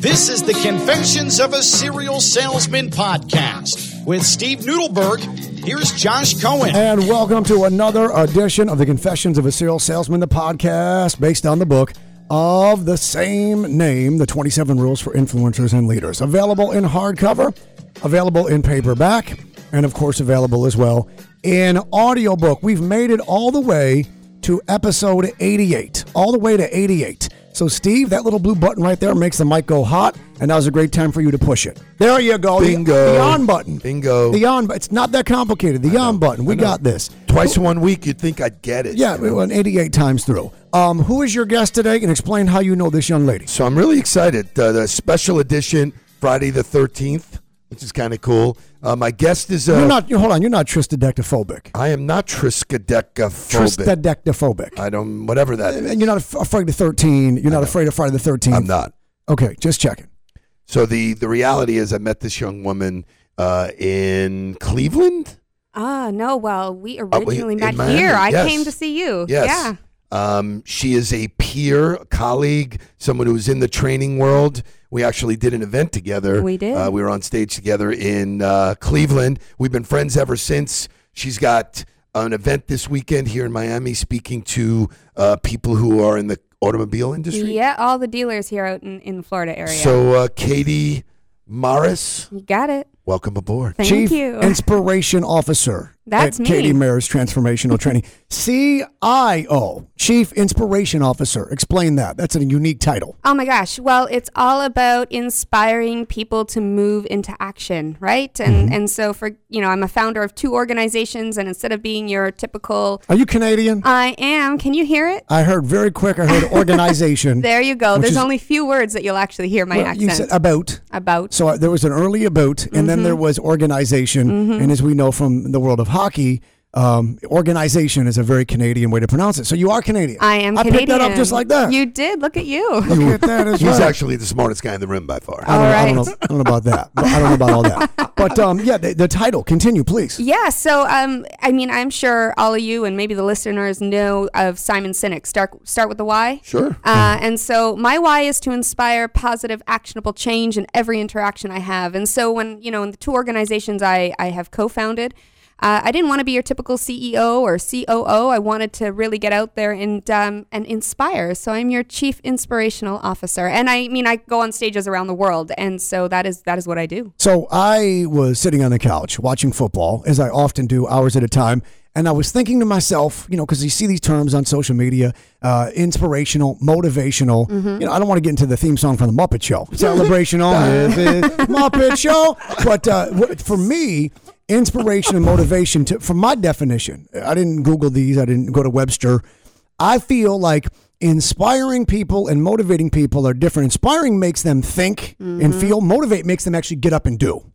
This is the Confessions of a Serial Salesman podcast with Steve Nudelberg. Here's Josh Cohen. And welcome to another edition of the Confessions of a Serial Salesman, the podcast based on the book of the same name, The 27 Rules for Influencers and Leaders. Available in hardcover, available in paperback, and of course, available as well in audiobook. We've made it all the way to episode 88. All the way to 88. So, Steve, that little blue button right there makes the mic go hot, and now's a great time for you to push it. There you go. The- Bingo. The, on button. Bingo. The on button. It's not that complicated. The on button. We got this. Twice in one week, you'd think I'd get it. Yeah, we went 88 times through. Um, who is your guest today? And explain how you know this young lady. So I'm really excited. Uh, the special edition, Friday the 13th, which is kind of cool. Uh, my guest is. Uh, You're not. You hold on. You're not tristadectophobic. I am not triskaidekaphobic. Tristadectophobic. I don't. Whatever that is. And you're not afraid of 13. You're not afraid of Friday the 13th. I'm not. Okay, just checking. So the the reality is, I met this young woman uh, in Cleveland. Ah, no. Well, we Oh, wait, originally in met Miami, here. I yes. came to see you. Yes. Yeah. Um, she is a peer, a colleague, someone who's in the training world. We actually did an event together. We did. Uh, we were on stage together in uh, Cleveland. We've been friends ever since. She's got an event this weekend here in Miami speaking to uh, people who are in the automobile industry. Yeah, all the dealers here out in, in the Florida area. So, uh, Katie Mares, you got it. welcome aboard. Thank Chief you. Inspiration Officer. That's at me. Katie Mares Transformational Training. CIO, Chief Inspiration Officer. Explain that. That's a unique title. Oh my gosh. Well, it's all about inspiring people to move into action, right? Mm-hmm. And and so for, you know, I'm a founder of two organizations and instead of being your typical Are you Canadian? I am, can you hear it? I heard very quick. I heard organization. There you go. There's is- only few words that you'll actually hear my Well, accent you said about. about. So uh, there was an early about, and then Mm-hmm. there was organization. And as we know from the world of hockey, um, organization is a very Canadian way to pronounce it. So you are Canadian. I am I Canadian. picked that up just like that. You did. Look at you. Look at that as well. He's well. actually the smartest guy in the room by far. I don't, All I, don't know, I don't know about that. I don't know about all that. But um, yeah, the, the title. Continue, please. Yeah, so um, I mean, I'm sure all of you and maybe the listeners know of Simon Sinek. Start start with the why. Sure. Uh, and so my why is to inspire positive, actionable change in every interaction I have. And so when you know, in the two organizations I I have co-founded. Uh, I didn't want to be your typical CEO or COO. I wanted to really get out there and um, and inspire. So I'm your chief inspirational officer, and I mean I go on stages around the world, and so that is that is what I do. So I was sitting on the couch watching football, as I often do, hours at a time. And I was thinking to myself, you know, because you see these terms on social media, uh, inspirational, motivational. You know, I don't want to get into the theme song from the Muppet Show, celebrational, Muppet Show. But uh, for me, inspiration and motivation, to, from my definition, I didn't Google these, I didn't go to Webster. I feel like inspiring people and motivating people are different. Inspiring makes them think and feel. Motivate makes them actually get up and do.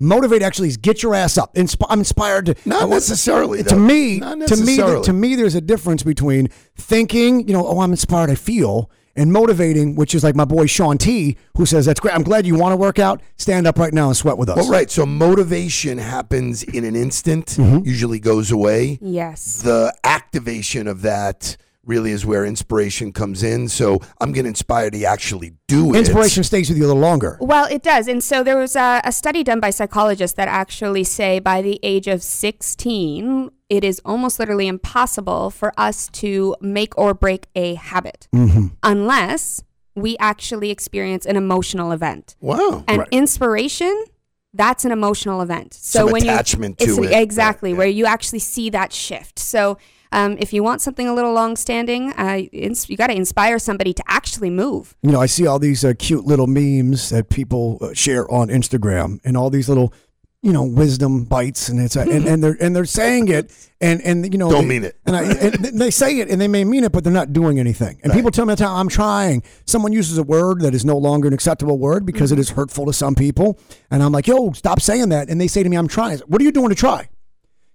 Motivate actually is get your ass up. Insp- I'm inspired to. Not want- necessarily, To though. me, Not to me, to me, there's a difference between thinking. You know, oh, I'm inspired. I feel. And motivating, which is like my boy Shaun T, who says, That's great. I'm glad you want to work out. Stand up right now and sweat with us. Well, right. So motivation happens in an instant, Mm-hmm. usually goes away. Yes. The activation of that really is where inspiration comes in. So I'm getting inspired to actually do it. Inspiration stays with you a little longer. Well, it does. And so there was a, a study done by psychologists that actually say by the age of 16, it is almost literally impossible for us to make or break a habit mm-hmm. unless we actually experience an emotional event. Wow. And Right. inspiration, that's an emotional event. So Some when attachment you, to it's it. exactly Right, where you actually see that shift. So um, if you want something a little long-standing, uh, ins- you got to inspire somebody to actually move. You know, I see all these uh, cute little memes that people uh, share on Instagram, and all these little, you know, wisdom bites, and it's uh, and, and they're and they're saying it, and and you know, Don't they- mean it. and, I, and they say it, and they may mean it, but they're not doing anything. And people tell me, "How I'm trying." Someone uses a word that is no longer an acceptable word because it is hurtful to some people, and I'm like, "Yo, stop saying that." And they say to me, "I'm trying." Say, What are you doing to try?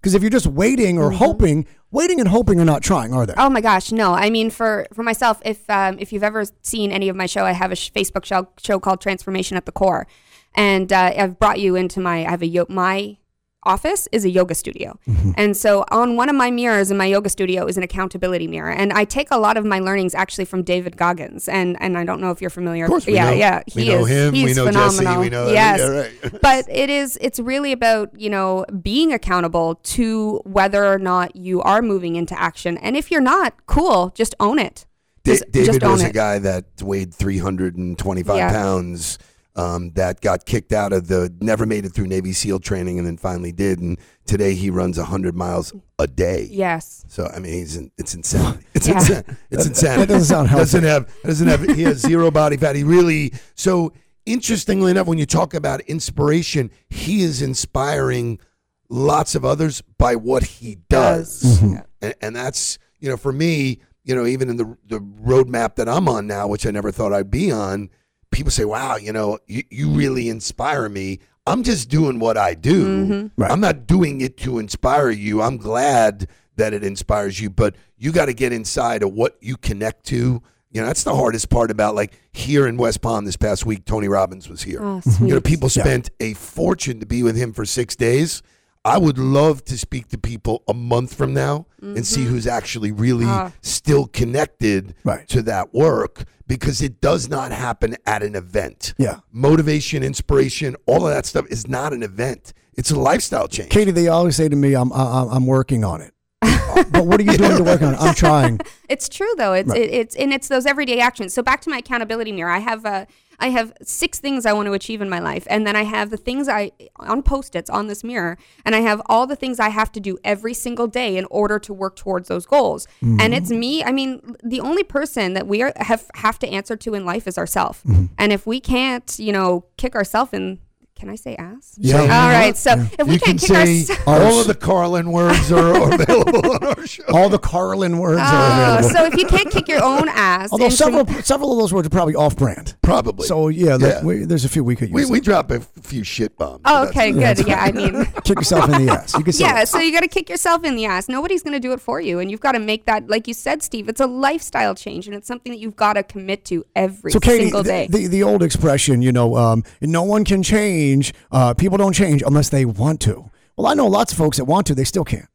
Because if you're just waiting or hoping, waiting and hoping are not trying, are they? Oh my gosh, no. I mean, for for myself, if um, if you've ever seen any of my show, I have a Facebook show show called Transformation at the Core, and uh, I've brought you into my I have a my office is a yoga studio, mm-hmm. and so on one of my mirrors in my yoga studio is an accountability mirror, and I take a lot of my learnings actually from David Goggins, and and I don't know if you're familiar. Of course, we yeah, know. yeah, We he know is. him, we He's know Jesse, phenomenal. we know- yes, yeah, right. but it is it's really about you know being accountable to whether or not you are moving into action and if you're not cool just own it Da- just, David just own was a guy that weighed 325 Yeah. pounds. Um, that got kicked out of the, never made it through Navy SEAL training, and then finally did. And today he runs 100 miles a day. yes So I mean, he's in, it's insanity. It's Yeah. insane. It's insanity. that doesn't sound healthy. Doesn't have doesn't have. He has zero body fat. He really. So interestingly enough, when you talk about inspiration, he is inspiring lots of others by what he does, Mm-hmm. and, and that's you know for me, you know, even in the the roadmap that I'm on now, which I never thought I'd be on. People say, "Wow, you know, you, you really inspire me." I'm just doing what I do. Mm-hmm. Right. I'm not doing it to inspire you. I'm glad that it inspires you, but you got to get inside of what you connect to. You know, that's the hardest part about like here in West Palm this past week, Tony Robbins was here. oh You know, people spent a fortune to be with him for six days. I would love to speak to people a month from now and see who's actually really Ah. still connected Right. to that work because it does not happen at an event. Yeah. Motivation, inspiration, all of that stuff is not an event. It's a lifestyle change. Katie, they always say to me, I'm, I'm, I'm working on it. but what are you doing to work on it? I'm trying. it's true though it's it, it's and it's those everyday actions so back to my accountability mirror i have uh I have six things I want to achieve in my life, and then I have the things I on post-its on this mirror, and I have all the things I have to do every single day in order to work towards those goals. Mm-hmm. And it's me. I mean, the only person that we are, have have to answer to in life is ourselves. Mm-hmm. And if we can't, you know, kick ourselves in, can I say ass? Yeah. All right. So if we you can't can kick say ourselves. all of the Carlin words are, are available on our show. All the Carlin words are Oh, available. so if you can't kick your own ass, Although into- several several of those words are probably off brand. Probably. So yeah, Yeah. we, there's a few we could use. we drop a few shit bombs. Oh, okay, that's- good. Yeah, I mean, Kick yourself in the ass. You can say yeah. that. So you got to kick yourself in the ass. Nobody's going to do it for you, and you've got to make that, like you said, Steve. It's a lifestyle change, and it's something that you've got to commit to every So, Katie, single the, day. the, the old expression, you know, um, no one can change. Uh, people don't change unless they want to. Well, I know lots of folks that want to, they still can't.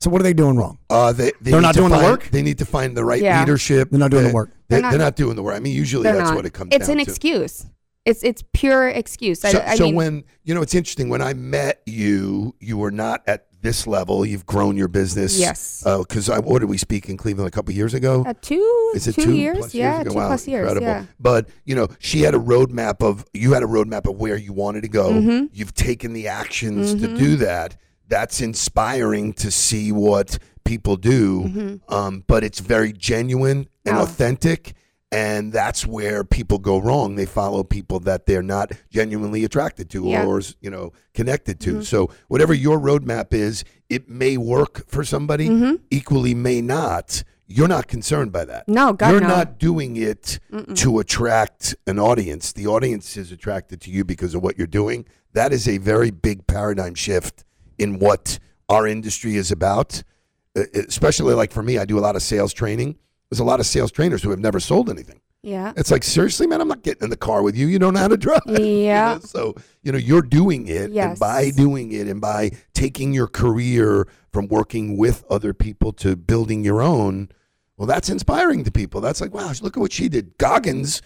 So, what are they doing wrong? Uh, they, they They're not to doing the work? They need to find the right Yeah. leadership. They're not doing the They- work. They, They're they're, not- not, doing the work. I mean, usually that's not. what it comes to. it's down an to. excuse. It's it's pure excuse. I, So, I so mean, when you know, it's interesting. When I met you, you were not at this level. You've grown your business. Yes. Because I what did we speak in Cleveland a couple years ago? uh, two Is it two, two, years? yeah, ago? two wow, plus years. Incredible. Yeah. But you know, she had a roadmap of you had a roadmap of where you wanted to go. Mm-hmm. You've taken the actions to do that. That's inspiring to see what people do. Mm-hmm. Um, but it's very genuine and Oh. authentic. And that's where people go wrong. They follow people that they're not genuinely attracted to Yeah. or you know connected to. Mm-hmm. So whatever your roadmap is, it may work for somebody, Mm-hmm. equally may not. You're not concerned by that. No, God, You're no. not doing it to attract an audience. The audience is attracted to you because of what you're doing. That is a very big paradigm shift in what our industry is about. Uh, Especially like for me, I do a lot of sales training. There's a lot of sales trainers who have never sold anything. Yeah. It's like seriously, man, I'm not getting in the car with you. You don't know how to drive. You Yeah. know? So you know you're doing it, and Yes. by doing it, and by taking your career from working with other people to building your own, well, that's inspiring to people. That's like, wow, look at what she did. Goggins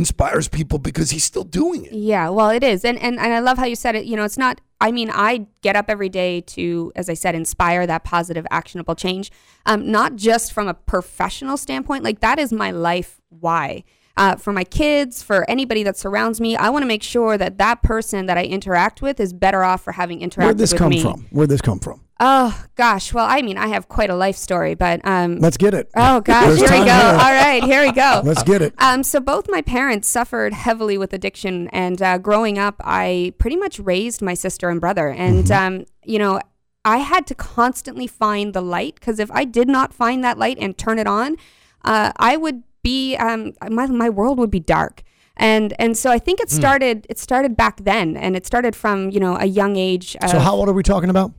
inspires people because he's still doing it. Yeah, well, it is, and and and I love how you said it. You know, it's not. I mean, I get up every day to, as I said, inspire that positive, actionable change. Um, not just from a professional standpoint. Like that is my life. Why? Uh, for my kids, for anybody that surrounds me, I want to make sure that that person that I interact with is better off for having interacted Where'd this with come me. from? Where'd this come from? Oh gosh, well, I mean, I have quite a life story, but um, Let's get it. oh gosh, here we go. here. All right, here we go. Let's get it. Um, so both my parents suffered heavily with addiction, and uh, growing up, I pretty much raised my sister and brother, and Mm-hmm. um, you know, I had to constantly find the light because if I did not find that light and turn it on, uh, I would be um, my my world would be dark. And and so I think Hmm. it started it started back then, and it started from you know a young age. Of, So, how old are we talking about?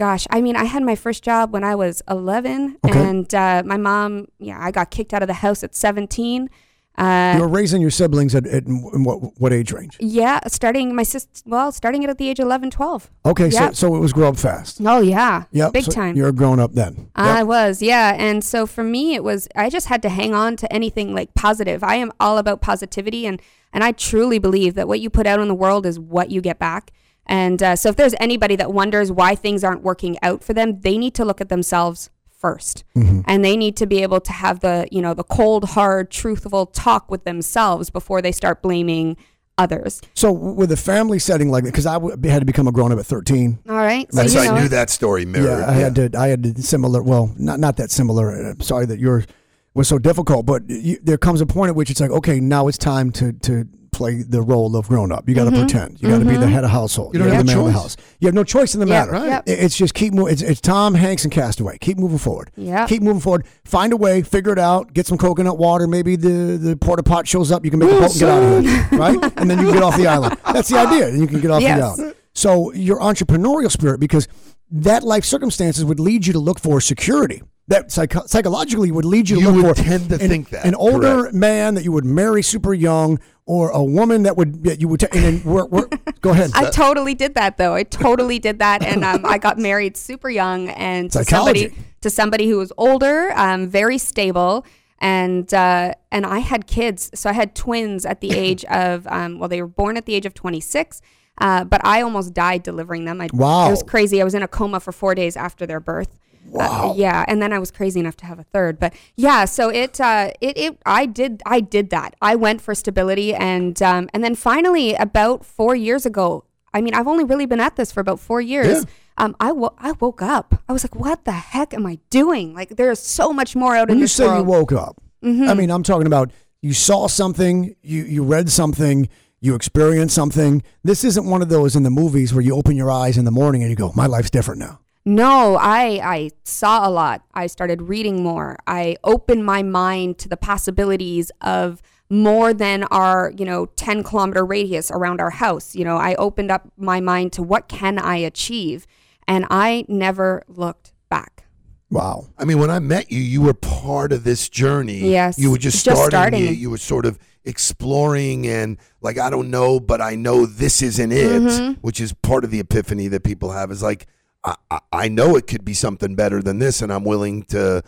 Gosh, I mean, I had my first job when I was 11, Okay. and uh, my mom, yeah, I got kicked out of the house at 17. Uh, you were raising your siblings at, at what what age range? yeah, starting my sister, well, starting it at the age of 11, 12. Okay, so Yep. so it was grow up fast. Oh, yeah. Yep, Big so time. You're grown up then. I was, yeah. And so for me, it was, I just had to hang on to anything like positive. I am all about positivity. And, and I truly believe that what you put out in the world is what you get back. And uh, so if there's anybody that wonders why things aren't working out for them, they need to look at themselves 1st and they need to be able to have the you know the cold hard truthful talk with themselves before they start blaming others So with a family setting like that, because I w- had to become a grown up at 13. all right Yes, you I know knew that story mirrored. Yeah, I had to. I had to similar. Well, not not that similar. I'm sorry that yours was so difficult, but you, there comes a point at which it's like, okay, now it's time to to play the role of grown up. You got to Mm-hmm. pretend. You got to be the head of household. You don't You're have the a man of the choice. house. You have no choice in the Yeah, matter. right. Yep. It's just keep moving. It's, it's Tom Hanks and Cast Away. Keep moving forward. Yeah. Keep moving forward. Find a way. Figure it out. Get some coconut water. Maybe the the porta pot shows up. You can make a boat and get out of here, right? And then you can get off the island. That's the idea. And you can get off Yes. the island. So your entrepreneurial spirit, because that life circumstances would lead you to look for security. That psycho- psychologically would lead you to You look would for tend to an, think that, an older correct. man that you would marry super young, or a woman that would that you would. ta- and then we're, we're, go ahead. I totally did that though. I totally did that, and um, I got married super young and to somebody to somebody who was older, um, very stable, and uh, and I had kids. So I had twins at the age of um, well, they were born at the age of 26. Uh, but I almost died delivering them. I, Wow. It was crazy. I was in a coma for four days after their birth. Wow. yeah, and then I was crazy enough to have a third. But yeah, so it uh, it it I did I did that. I went for stability, and um, and then finally about four years ago. I mean, I've only really been at this for about four years. Um, I wo- I woke up. I was like, what the heck am I doing? Like, there is so much more out when in you this say world. you woke up, I mean, I'm talking about you saw something, you you read something, you experienced something. This isn't one of those in the movies where you open your eyes in the morning and you go, "My life's different now." No, I I saw a lot. I started reading more. I opened my mind to the possibilities of more than our, you know, 10 kilometer radius around our house. You know, I opened up my mind to what can I achieve? And I never looked back. Wow. I mean, when I met you, you were part of this journey. Yes. You were just, Just starting. starting. You, you were sort of exploring and like, I don't know, but I know this isn't it, Mm-hmm. which is part of the epiphany that people have is like, I, I, I know it could be something better than this, and I'm willing to,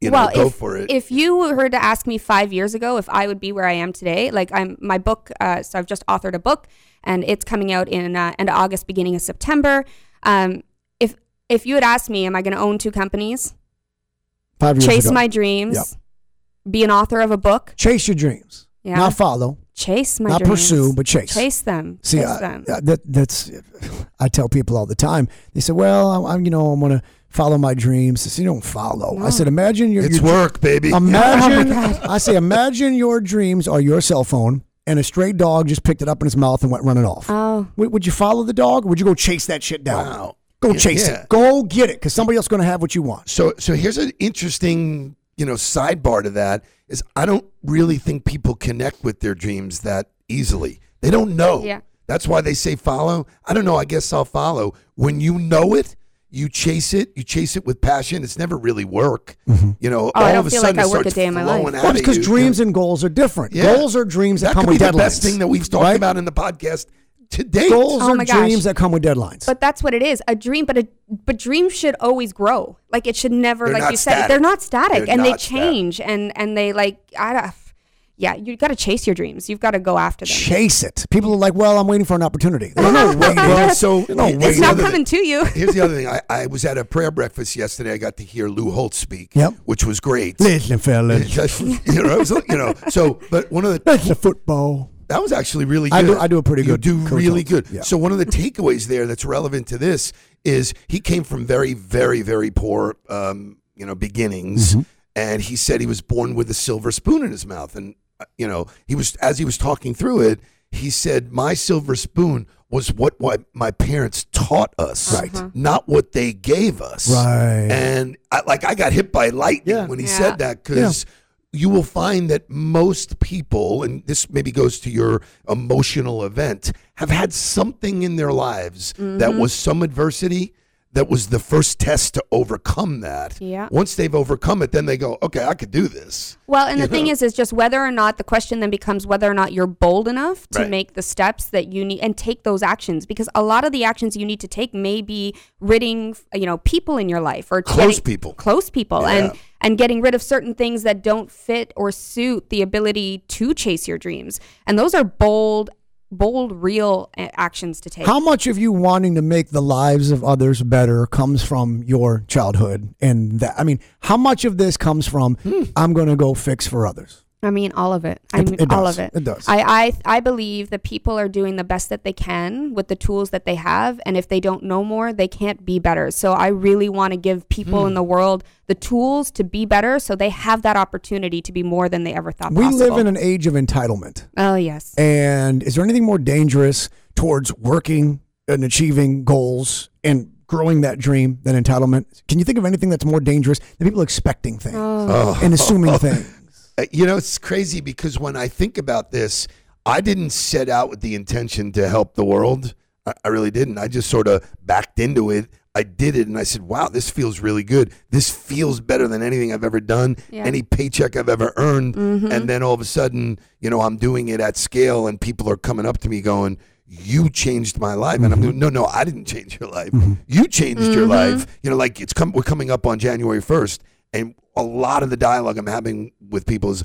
you know, well, go if, for it. if you were to ask me five years ago if I would be where I am today, like I'm my book, uh, so I've just authored a book and it's coming out in uh, end of August, beginning of September. Um, if if you had asked me, am I going to own two companies? Five years chase ago. my dreams, Yep. be an author of a book, chase your dreams. Yeah. Not follow. Chase my Not dreams, pursue, but chase. chase them, See, chase I, them. I- that that's I tell people all the time. They say, "Well, I'm, I'm you know, I'm going to follow my dreams." I say, "You don't follow." I said, "Imagine your dreams. it's your- work, baby. Imagine, oh I say, imagine your dreams are your cell phone, and a stray dog just picked it up in his mouth and went running off. oh, Would, would you follow the dog, or would you go chase that shit down? Wow. Go Yeah, chase yeah. it. Go get it, because somebody else is going to have what you want. So so here's an interesting, you know, sidebar to that is I don't really think people connect with their dreams that easily. They don't know. Yeah. That's why they say follow. I don't know, I guess I'll follow. When you know it, you chase it, you chase it with passion. It's never really work. Mm-hmm. You know, Oh, I all don't of a feel like sudden I it work a starts day in my life. out Well, because you. dreams and goals are different. Yeah. Goals are dreams that, that come could with be deadlines. the best thing that we've talked right? about in the podcast to date. Goals Oh are my gosh. dreams that come with deadlines. but that's what it is. A dream, but a but dreams should always grow. Like it should never, They're like not you said, they're not static, They're and they not static. change, and and they like I don't. Yeah, you got to chase your dreams. You've got to go after them. chase it. People are like, "Well, I'm waiting for an opportunity." There's no waiting. Well, so no here's waiting. it's not coming thing. to you. Here's the other thing. I, I was at a prayer breakfast yesterday. I got to hear Lou Holtz speak, Yep. which was great. Listen, fellas, you know, I was, you know. So, but one of the that's the football. That was actually really good. I do- I do a pretty You good do Coach really good. Yeah. So one of the takeaways there that's relevant to this is he came from very, very, very poor, um, you know, beginnings, Mm-hmm. and he said he was born with a silver spoon in his mouth, and uh, you know, he was as he was talking through it, he said, "My silver spoon." Was what, what my parents taught us, Right. Not what they gave us, Right. And I, like I got hit by lightning Yeah. when he Yeah. said that because you will find that most people, and this maybe goes to your emotional event, have had something in their lives that mm-hmm. was some adversity that was the first test to overcome that. Yeah. Once they've overcome it, then they go, okay, I could do this. Well, and the thing is, is just whether or not the question then becomes whether or not you're bold enough to Right. make the steps that you need and take those actions because a lot of the actions you need to take may be ridding, you know, people in your life or Close getting- people. close people, Yeah. and and getting rid of certain things that don't fit or suit the ability to chase your dreams, and those are bold, bold, real a- actions to take. How much of you wanting to make the lives of others better comes from your childhood and that? I mean, how much of this comes from hmm. I'm going to go fix for others? I mean, all of it. I mean, it all does. of it. It does. I, I, I believe that people are doing the best that they can with the tools that they have, and if they don't know more, they can't be better. So I really want to give people Hmm. in the world the tools to be better, so they have that opportunity to be more than they ever thought We possible. live in an age of entitlement. oh yes. And is there anything more dangerous towards working and achieving goals and growing that dream than entitlement? Can you think of anything that's more dangerous than people expecting things and assuming things? Uh, You know, it's crazy because when I think about this, I didn't set out with the intention to help the world. I, I really didn't. I just sort of backed into it. I did it and I said, wow, this feels really good. This feels better than anything I've ever done, Yeah. any paycheck I've ever earned. Mm-hmm. And then all of a sudden, you know, I'm doing it at scale and people are coming up to me going, you changed my life. And I'm going, no, no, I didn't change your life. You changed your Mm-hmm. life. You know, like it's come, we're coming up on January 1st. And a lot of the dialogue I'm having with people is,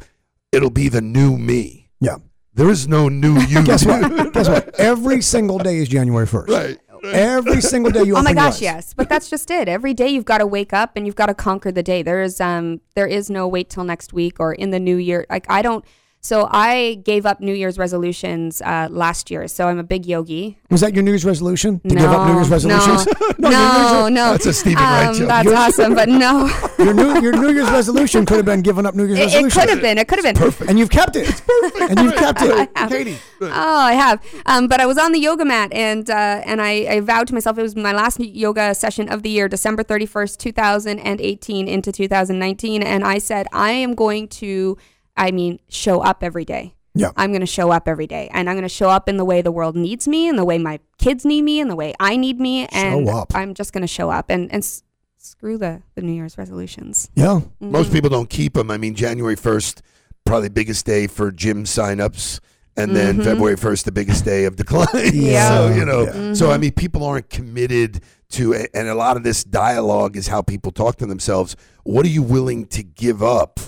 it'll be the new me. Yeah. There is no new you. Guess what? Guess what? Every single day is January 1st. Right. Every single day you Oh open my your gosh, eyes. yes. But that's just it. Every day you've got to wake up and you've got to conquer the day. There is um there is no wait till next week or in the new year. Like I don't so I gave up New Year's resolutions uh, last year. So I'm a big yogi. Was that your New Year's resolution? To no, give up New Year's resolutions? No, your no, no. That's a Steven Wright um, joke. That's awesome, but no. Your new, your New Year's resolution could have been giving up New Year's it, it could have been. It could have been. Perfect. And you've kept it. It's perfect. And you've kept it. Katie. Oh, I have. Um, but I was on the yoga mat, and uh, and I, I vowed to myself it was my last yoga session of the year, December thirty first, two thousand and eighteen into two thousand nineteen, and I said I am going to, I mean, show up every day. Yeah. I'm going to show up every day, and I'm going to show up in the way the world needs me, and the way my kids need me, and the way I need me, and Show up. I'm just going to show up and and s- screw the the New Year's resolutions. Yeah. Mm-hmm. Most people don't keep them. I mean, January 1st, probably biggest day for gym signups. And then mm-hmm. February 1st, the biggest day of decline. Yeah. so, you know, Yeah. so I mean, people aren't committed to, and a lot of this dialogue is how people talk to themselves. What are you willing to give up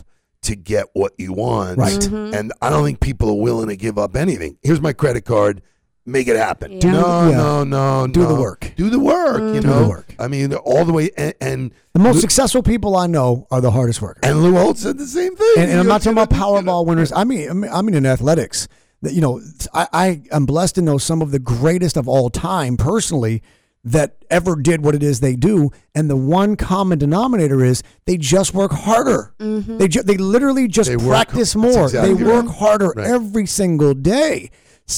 to get what you want? Right. Mm-hmm. And I don't think people are willing to give up anything. Here's my credit card. Make it happen. Yeah. No, Yeah. no, no, Do the work. Do the work. You Do the work. I mean, all the way. And, and The most successful people I know are the hardest workers. and Lou Holtz said the same thing. and, and I'm not talking about Powerball winners. I mean, I mean, I mean in athletics. That you know, I, I am blessed to know some of the greatest of all time personally that ever did what it is they do. And the one common denominator is they just work harder. Mm-hmm. They ju- they literally just They practice that's more. exactly they work right. harder Right. every single day.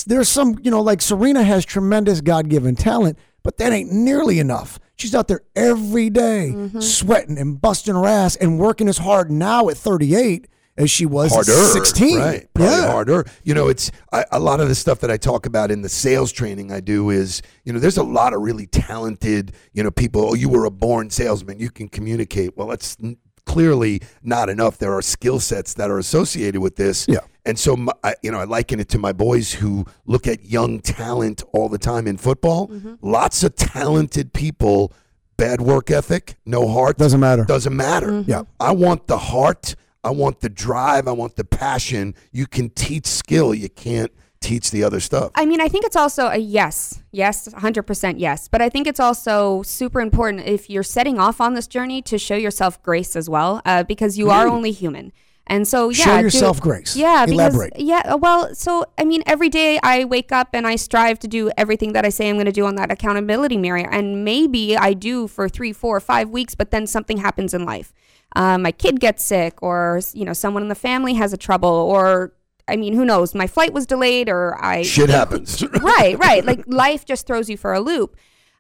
There's some, you know, like Serena has tremendous God given talent, but that ain't nearly enough. She's out there every day mm-hmm. sweating and busting her ass and working as hard now at 38 as she was harder, at 16. right? Probably yeah. harder. You know, it's I, a lot of the stuff that I talk about in the sales training I do is, you know, there's a lot of really talented, you know, people. Oh, you were a born salesman. You can communicate. Well, that's n- clearly not enough. There are skill sets that are associated with this. Yeah. And so, my, I, you know, I liken it to my boys who look at young talent all the time in football. Mm-hmm. Lots of talented people, bad work ethic, no heart. Doesn't matter. Doesn't matter. Mm-hmm. Yeah. I want the heart. I want the drive. I want the passion. You can teach skill. You can't teach the other stuff. I mean, I think it's also a yes, yes, 100% yes. But I think it's also super important if you're setting off on this journey to show yourself grace as well, uh, because you are only human. And so, yeah, Show do- yourself grace. Yeah, because Elaborate. yeah, uh, well, so I mean, every day I wake up and I strive to do everything that I say I'm going to do on that accountability mirror, and maybe I do for three, four, five weeks, but then something happens in life. Uh, my kid gets sick, or you know, someone in the family has a trouble, or I mean, who knows? My flight was delayed, or I Shit happens. right, right. Like life just throws you for a loop.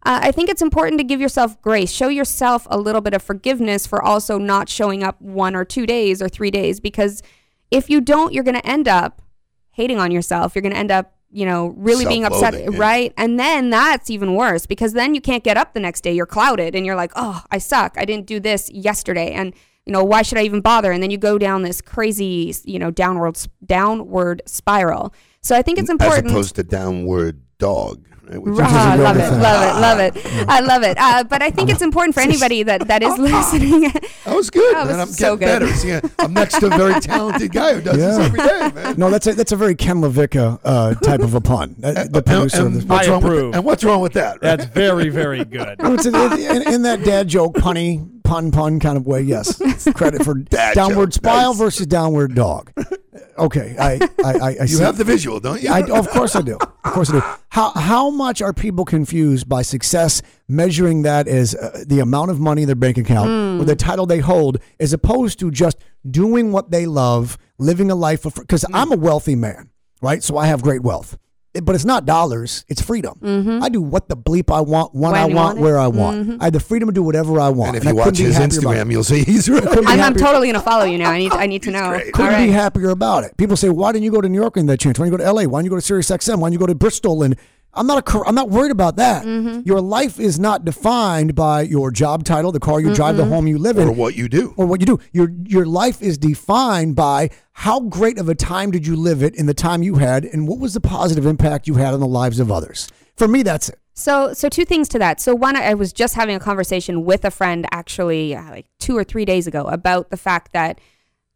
Uh, I think it's important to give yourself grace. Show yourself a little bit of forgiveness for also not showing up one or two days or three days because if you don't, you're going to end up hating on yourself. You're going to end up you know, really being upset, yeah. right? And then that's even worse because then you can't get up the next day. You're clouded and you're like, oh, I suck. I didn't do this yesterday. And, you know, why should I even bother? And then you go down this crazy, you know, downward, downward spiral. So I think it's important. As opposed to downward dog. Right? Which is- Ah, is love it, love it, love it. I love it. Uh, but I think it's important for anybody that, that is listening. That was good, That man. was I'm so getting good. better. See, I'm next to a very talented guy who does this every day, man. No, that's a that's a very Ken Levica uh, type of a pun. Uh, the producer of and, this. what's I wrong with, and what's wrong with that? right? That's very, very good. It's in, in, in that dad joke, punny, pun, pun kind of way. Yes, credit for Dad downward joke, spiral nice. versus downward dog. Okay, I I, I, I you see. have the visual, don't you? I, of course I do. Of course I do. How how much are people confused by success, measuring that as uh, the amount of money in their bank account or the title they hold, as opposed to just doing what they love, living a life of? Because I'm a wealthy man, right? So I have great wealth. It- but it's not dollars; it's freedom. Mm-hmm. I do what the bleep I want, when, When I want, want where I want. Mm-hmm. I have the freedom to do whatever I want. and if I you watch his happier about it. Instagram, you'll see he's right. I'm, I'm totally gonna follow you now. I need I need to know. great. Couldn't right. be happier about it. People say, "Why didn't you go to New York in that chance? Why didn't you go to LA? Why didn't you go to Sirius XM? Why didn't you go to Bristol?" And I'm not a, cor- I'm not worried about that. Mm-hmm. Your life is not defined by your job title, the car you drive, the home you live in, or what you do. or what you do. Your your life is defined by how great of a time did you live it in the time you had, and what was the positive impact you had on the lives of others. For me, that's it. So, so two things to that. So, one, I was just having a conversation with a friend actually uh, like two or three days ago about the fact that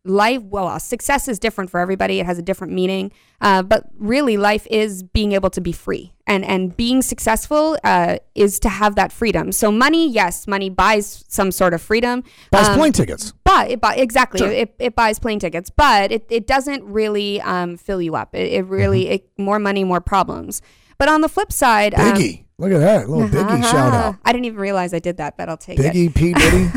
life, well, uh, success is different for everybody. It has a different meaning. Uh, but really, life is being able to be free. And, and being successful uh, is to have that freedom. So, money, yes, money buys some sort of freedom. Buys Um, plane tickets. but it buy, exactly it, it buys plane tickets but it, it doesn't really um, fill you up it, it really Mm-hmm. it, more money more problems but on the flip side um, Biggie. Look at that little Biggie shout out. I didn't even realize I did that, but I'll take it. Biggie, P Diddy.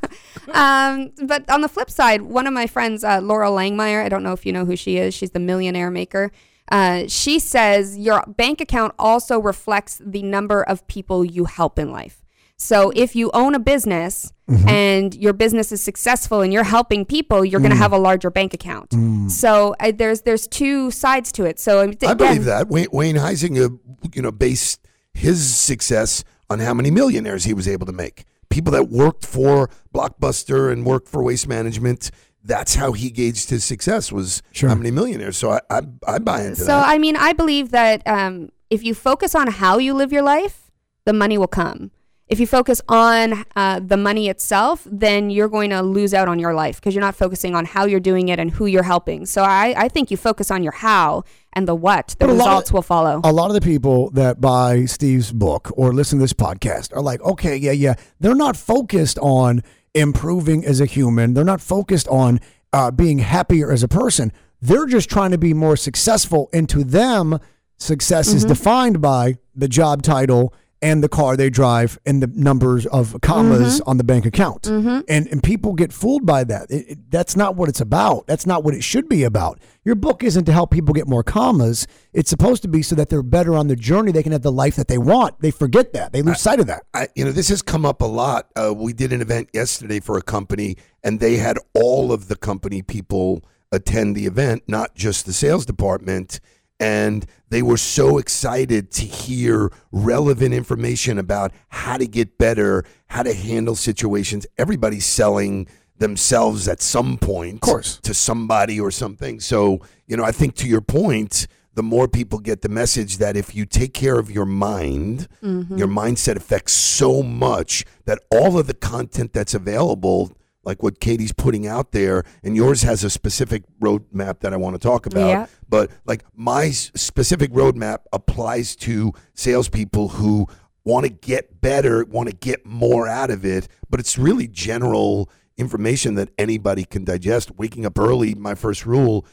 Um, but on the flip side, one of my friends, uh, Loral Langemeier, I don't know if you know who she is. She's the millionaire maker. Uh, she says your bank account also reflects the number of people you help in life. So if you own a business and your business is successful and you're helping people, you're going to have a larger bank account. So uh, there's there's two sides to it. So again, I believe that Wayne, Wayne Huizenga, you know, based his success on how many millionaires he was able to make. People that worked for Blockbuster and worked for Waste Management. That's how he gauged his success was Sure. how many millionaires. So I I, I buy into So that. So I mean, I believe that um, if you focus on how you live your life, the money will come. If you focus on uh, the money itself, then you're going to lose out on your life because you're not focusing on how you're doing it and who you're helping. So I, I think you focus on your how and the what. The a of- results will follow. a lot of the people that buy Steve's book or listen to this podcast are like, okay, yeah, yeah. They're not focused on improving as a human. They're not focused on uh, being happier as a person. They're just trying to be more successful. And to them, success is defined by the job title and the car they drive and the numbers of commas on the bank account. And and people get fooled by that. It- it- that's not what it's about. That's not what it should be about. Your book isn't to help people get more commas. It's supposed to be so that they're better on the journey. They can have the life that they want. They forget that. They lose sight of that. I, you know, this has come up a lot. Uh, we did an event yesterday for a company, and they had all of the company people attend the event, not just the sales department. And they were so excited to hear relevant information about how to get better, how to handle situations. Everybody's selling themselves at some point of course. to somebody or something. So, you know, I think to your point, the more people get the message that if you take care of your mind, mm-hmm. your mindset affects so much that all of the content that's available, like what Katie's putting out there, and yours has a specific roadmap that I want to talk about. Yeah. But like my specific roadmap applies to salespeople who want to get better, want to get more out of it, but it's really general information that anybody can digest. Waking up early, my first rule,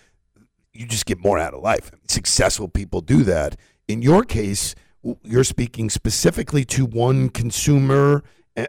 you just get more out of life. Successful people do that. In your case, you're speaking specifically to one consumer,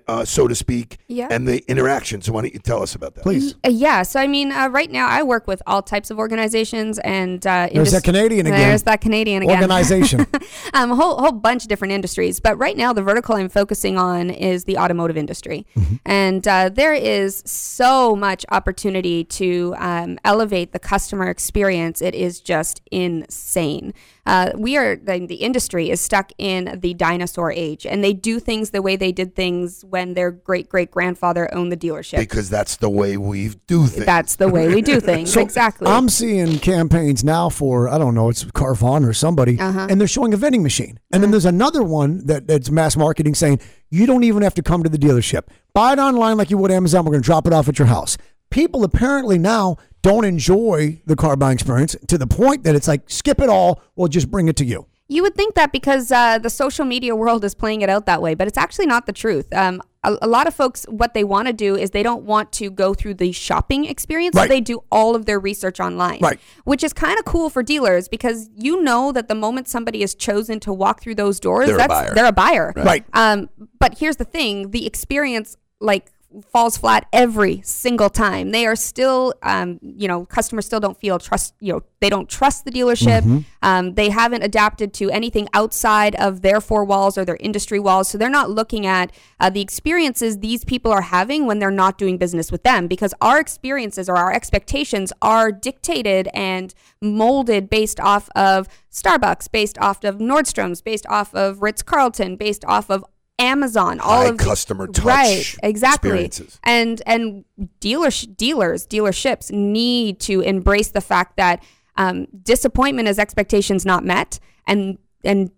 uh, so to speak, Yeah. and the interaction. So why don't you tell us about that? Please. Uh, yeah. So I mean, uh, right now I work with all types of organizations and uh, There's that Canadian again. There's that Canadian again. Organization. um, a whole whole bunch of different industries. But right now, the vertical I'm focusing on is the automotive industry, and uh, there is so much opportunity to um, elevate the customer experience. It is just insane. Uh, we are the, the industry is stuck in the dinosaur age, and they do things the way they did things when their great great grandfather owned the dealership. Because that's the way we do things. That's the way we do things. exactly. I'm seeing campaigns now for I don't know, it's Carvana or somebody, Uh-huh. and they're showing a vending machine, and then there's another one that, that's mass marketing saying you don't even have to come to the dealership. Buy it online like you would Amazon. We're going to drop it off at your house. People apparently now don't enjoy the car buying experience to the point that it's like skip it all. We'll just bring it to you. You would think that because uh, the social media world is playing it out that way, but it's actually not the truth. Um, a, a lot of folks, what they want to do is they don't want to go through the shopping experience, so they do all of their research online. Right. Which is kind of cool for dealers because you know that the moment somebody is chosen to walk through those doors, They're a buyer. they're a buyer. Right. Um, but here's the thing: the experience, like falls flat every single time. They are still um, you know customers still don't feel trust you know they don't trust the dealership. Um, they haven't adapted to anything outside of their four walls or their industry walls. So they're not looking at uh, the experiences these people are having when they're not doing business with them because our experiences or our expectations are dictated and molded based off of starbucks based off of nordstrom's based off of ritz-carlton based off of Amazon, all High of the- customer touch right? Exactly, experiences. and and dealers, dealers, dealerships need to embrace the fact that um, disappointment is expectations not met, and and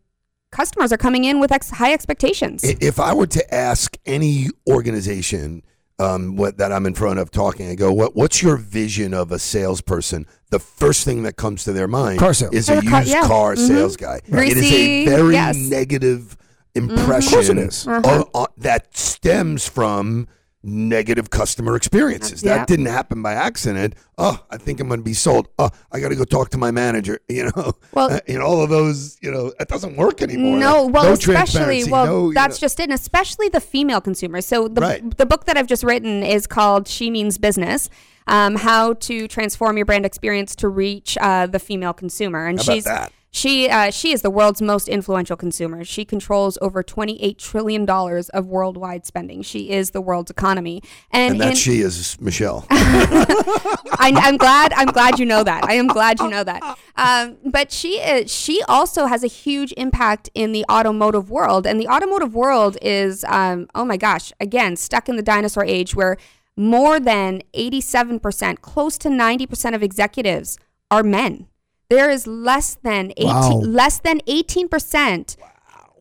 customers are coming in with ex- high expectations. If I were to ask any organization um, what that I'm in front of talking, I go, "What? What's your vision of a salesperson?" The first thing that comes to their mind Car sales. is Or a the car- used yeah. car Mhm. sales guy. it is a very yes. Mm-hmm. negative impression it is. o- o- that stems from negative customer experiences. That didn't happen by accident. Oh, I think I'm going to be sold. Oh, I got to go talk to my manager. You know, Well- Uh, you know, all of those. You know, it doesn't work anymore. No, well, no especially well, no, that's know- just it. And especially the female consumer. So the Right. the book that I've just written is called "She Means Business." Um, how to transform your brand experience to reach uh, the female consumer, and she's that? She uh, she is the world's most influential consumer. She controls over twenty eight trillion dollars of worldwide spending. She is the world's economy, and, and that in- she is Michelle. I, I'm glad. I'm glad you know that. I am glad you know that. Um, but she is. She also has a huge impact in the automotive world, and the automotive world is, um, oh my gosh, again stuck in the dinosaur age where more than 87 percent, close to 90 percent of executives are men. There is less than 18, Wow. less than 18 percent.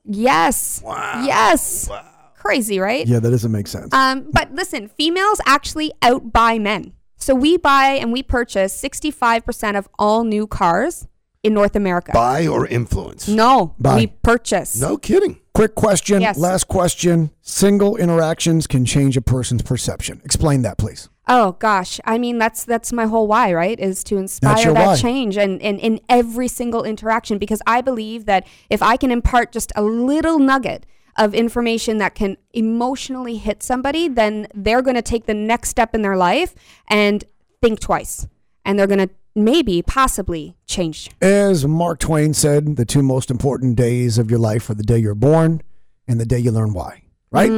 Yes. Wow. Yes. Crazy, right? Yeah, that doesn't make sense. Um, but listen, females actually outbuy men. So we buy and we purchase 65% of all new cars in North America. Buy or influence? no, Buy. we purchase. No kidding. Quick question, Yes. last question. Single interactions can change a person's perception. Explain that, please. Oh gosh, I mean that's that's my whole why, right? Is to inspire that why. change and in, in every single interaction because I believe that if I can impart just a little nugget of information that can emotionally hit somebody, then they're going to take the next step in their life and think twice. And they're going to maybe possibly change. As Mark Twain said, the two most important days of your life are the day you're born and the day you learn why, right? Ah,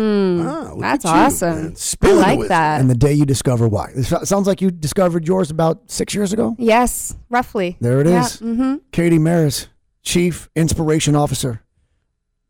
Mm, That's awesome. I like that. And the day you discover why. It sounds like you discovered yours about six years ago. yes, roughly. There it Yeah, is. mhm. Katie Mares, Chief Inspiration Officer.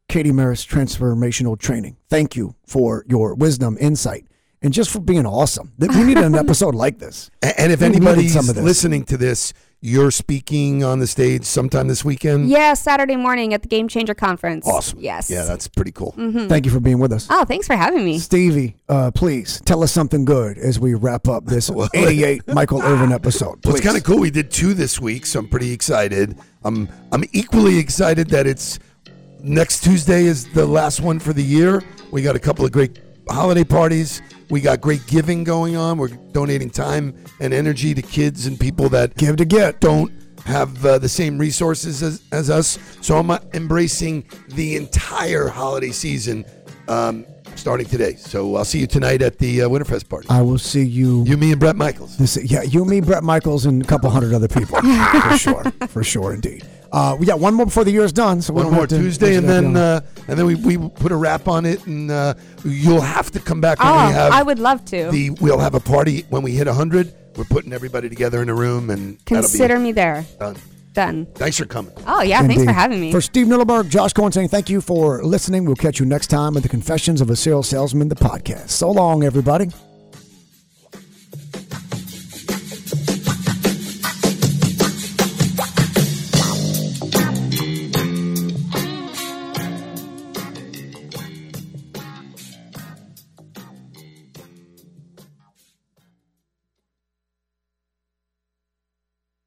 Katie Mares Transformational Training. Thank you for your wisdom, insight, and just for being awesome. We need an episode like this. And if We anybody's some of this. listening to this, you're speaking on the stage sometime this weekend. Yeah, Saturday morning at the Game Changer Conference. Awesome. Yes. Yeah, that's pretty cool. Thank you for being with us. Oh, thanks for having me. Stevie, uh, please tell us something good as we wrap up this 88 Michael Irvin episode. Well, it's kind of cool. We did two this week, so I'm pretty excited. I'm I'm equally excited that it's next Tuesday is the last one for the year. We got a couple of great holiday parties. We got great giving going on. We're donating time and energy to kids and people that Give to get. don't have uh, the same resources as, as us. So I'm uh, embracing the entire holiday season um, starting today. So I'll see you tonight at the uh, Winterfest party. I will see you. You, me, and Bret Michaels. This, yeah, you, me, Bret Michaels, and a couple hundred other people. for sure. For sure, indeed. Uh, we got one more before the year is done. So One more to- Tuesday, and then uh, and then we, we put a wrap on it, and uh, you'll have to come back when Oh, we have I would love to. the. We'll have a party when we hit hundred. We're putting everybody together in a room, and Consider that'll me there. done. Done. Thanks for coming. Oh yeah, thanks for having me. For Steve Nudelberg, Josh Cohen saying thank you for listening. We'll catch you next time at the Confessions of a Serial Salesman, the podcast. So long, everybody.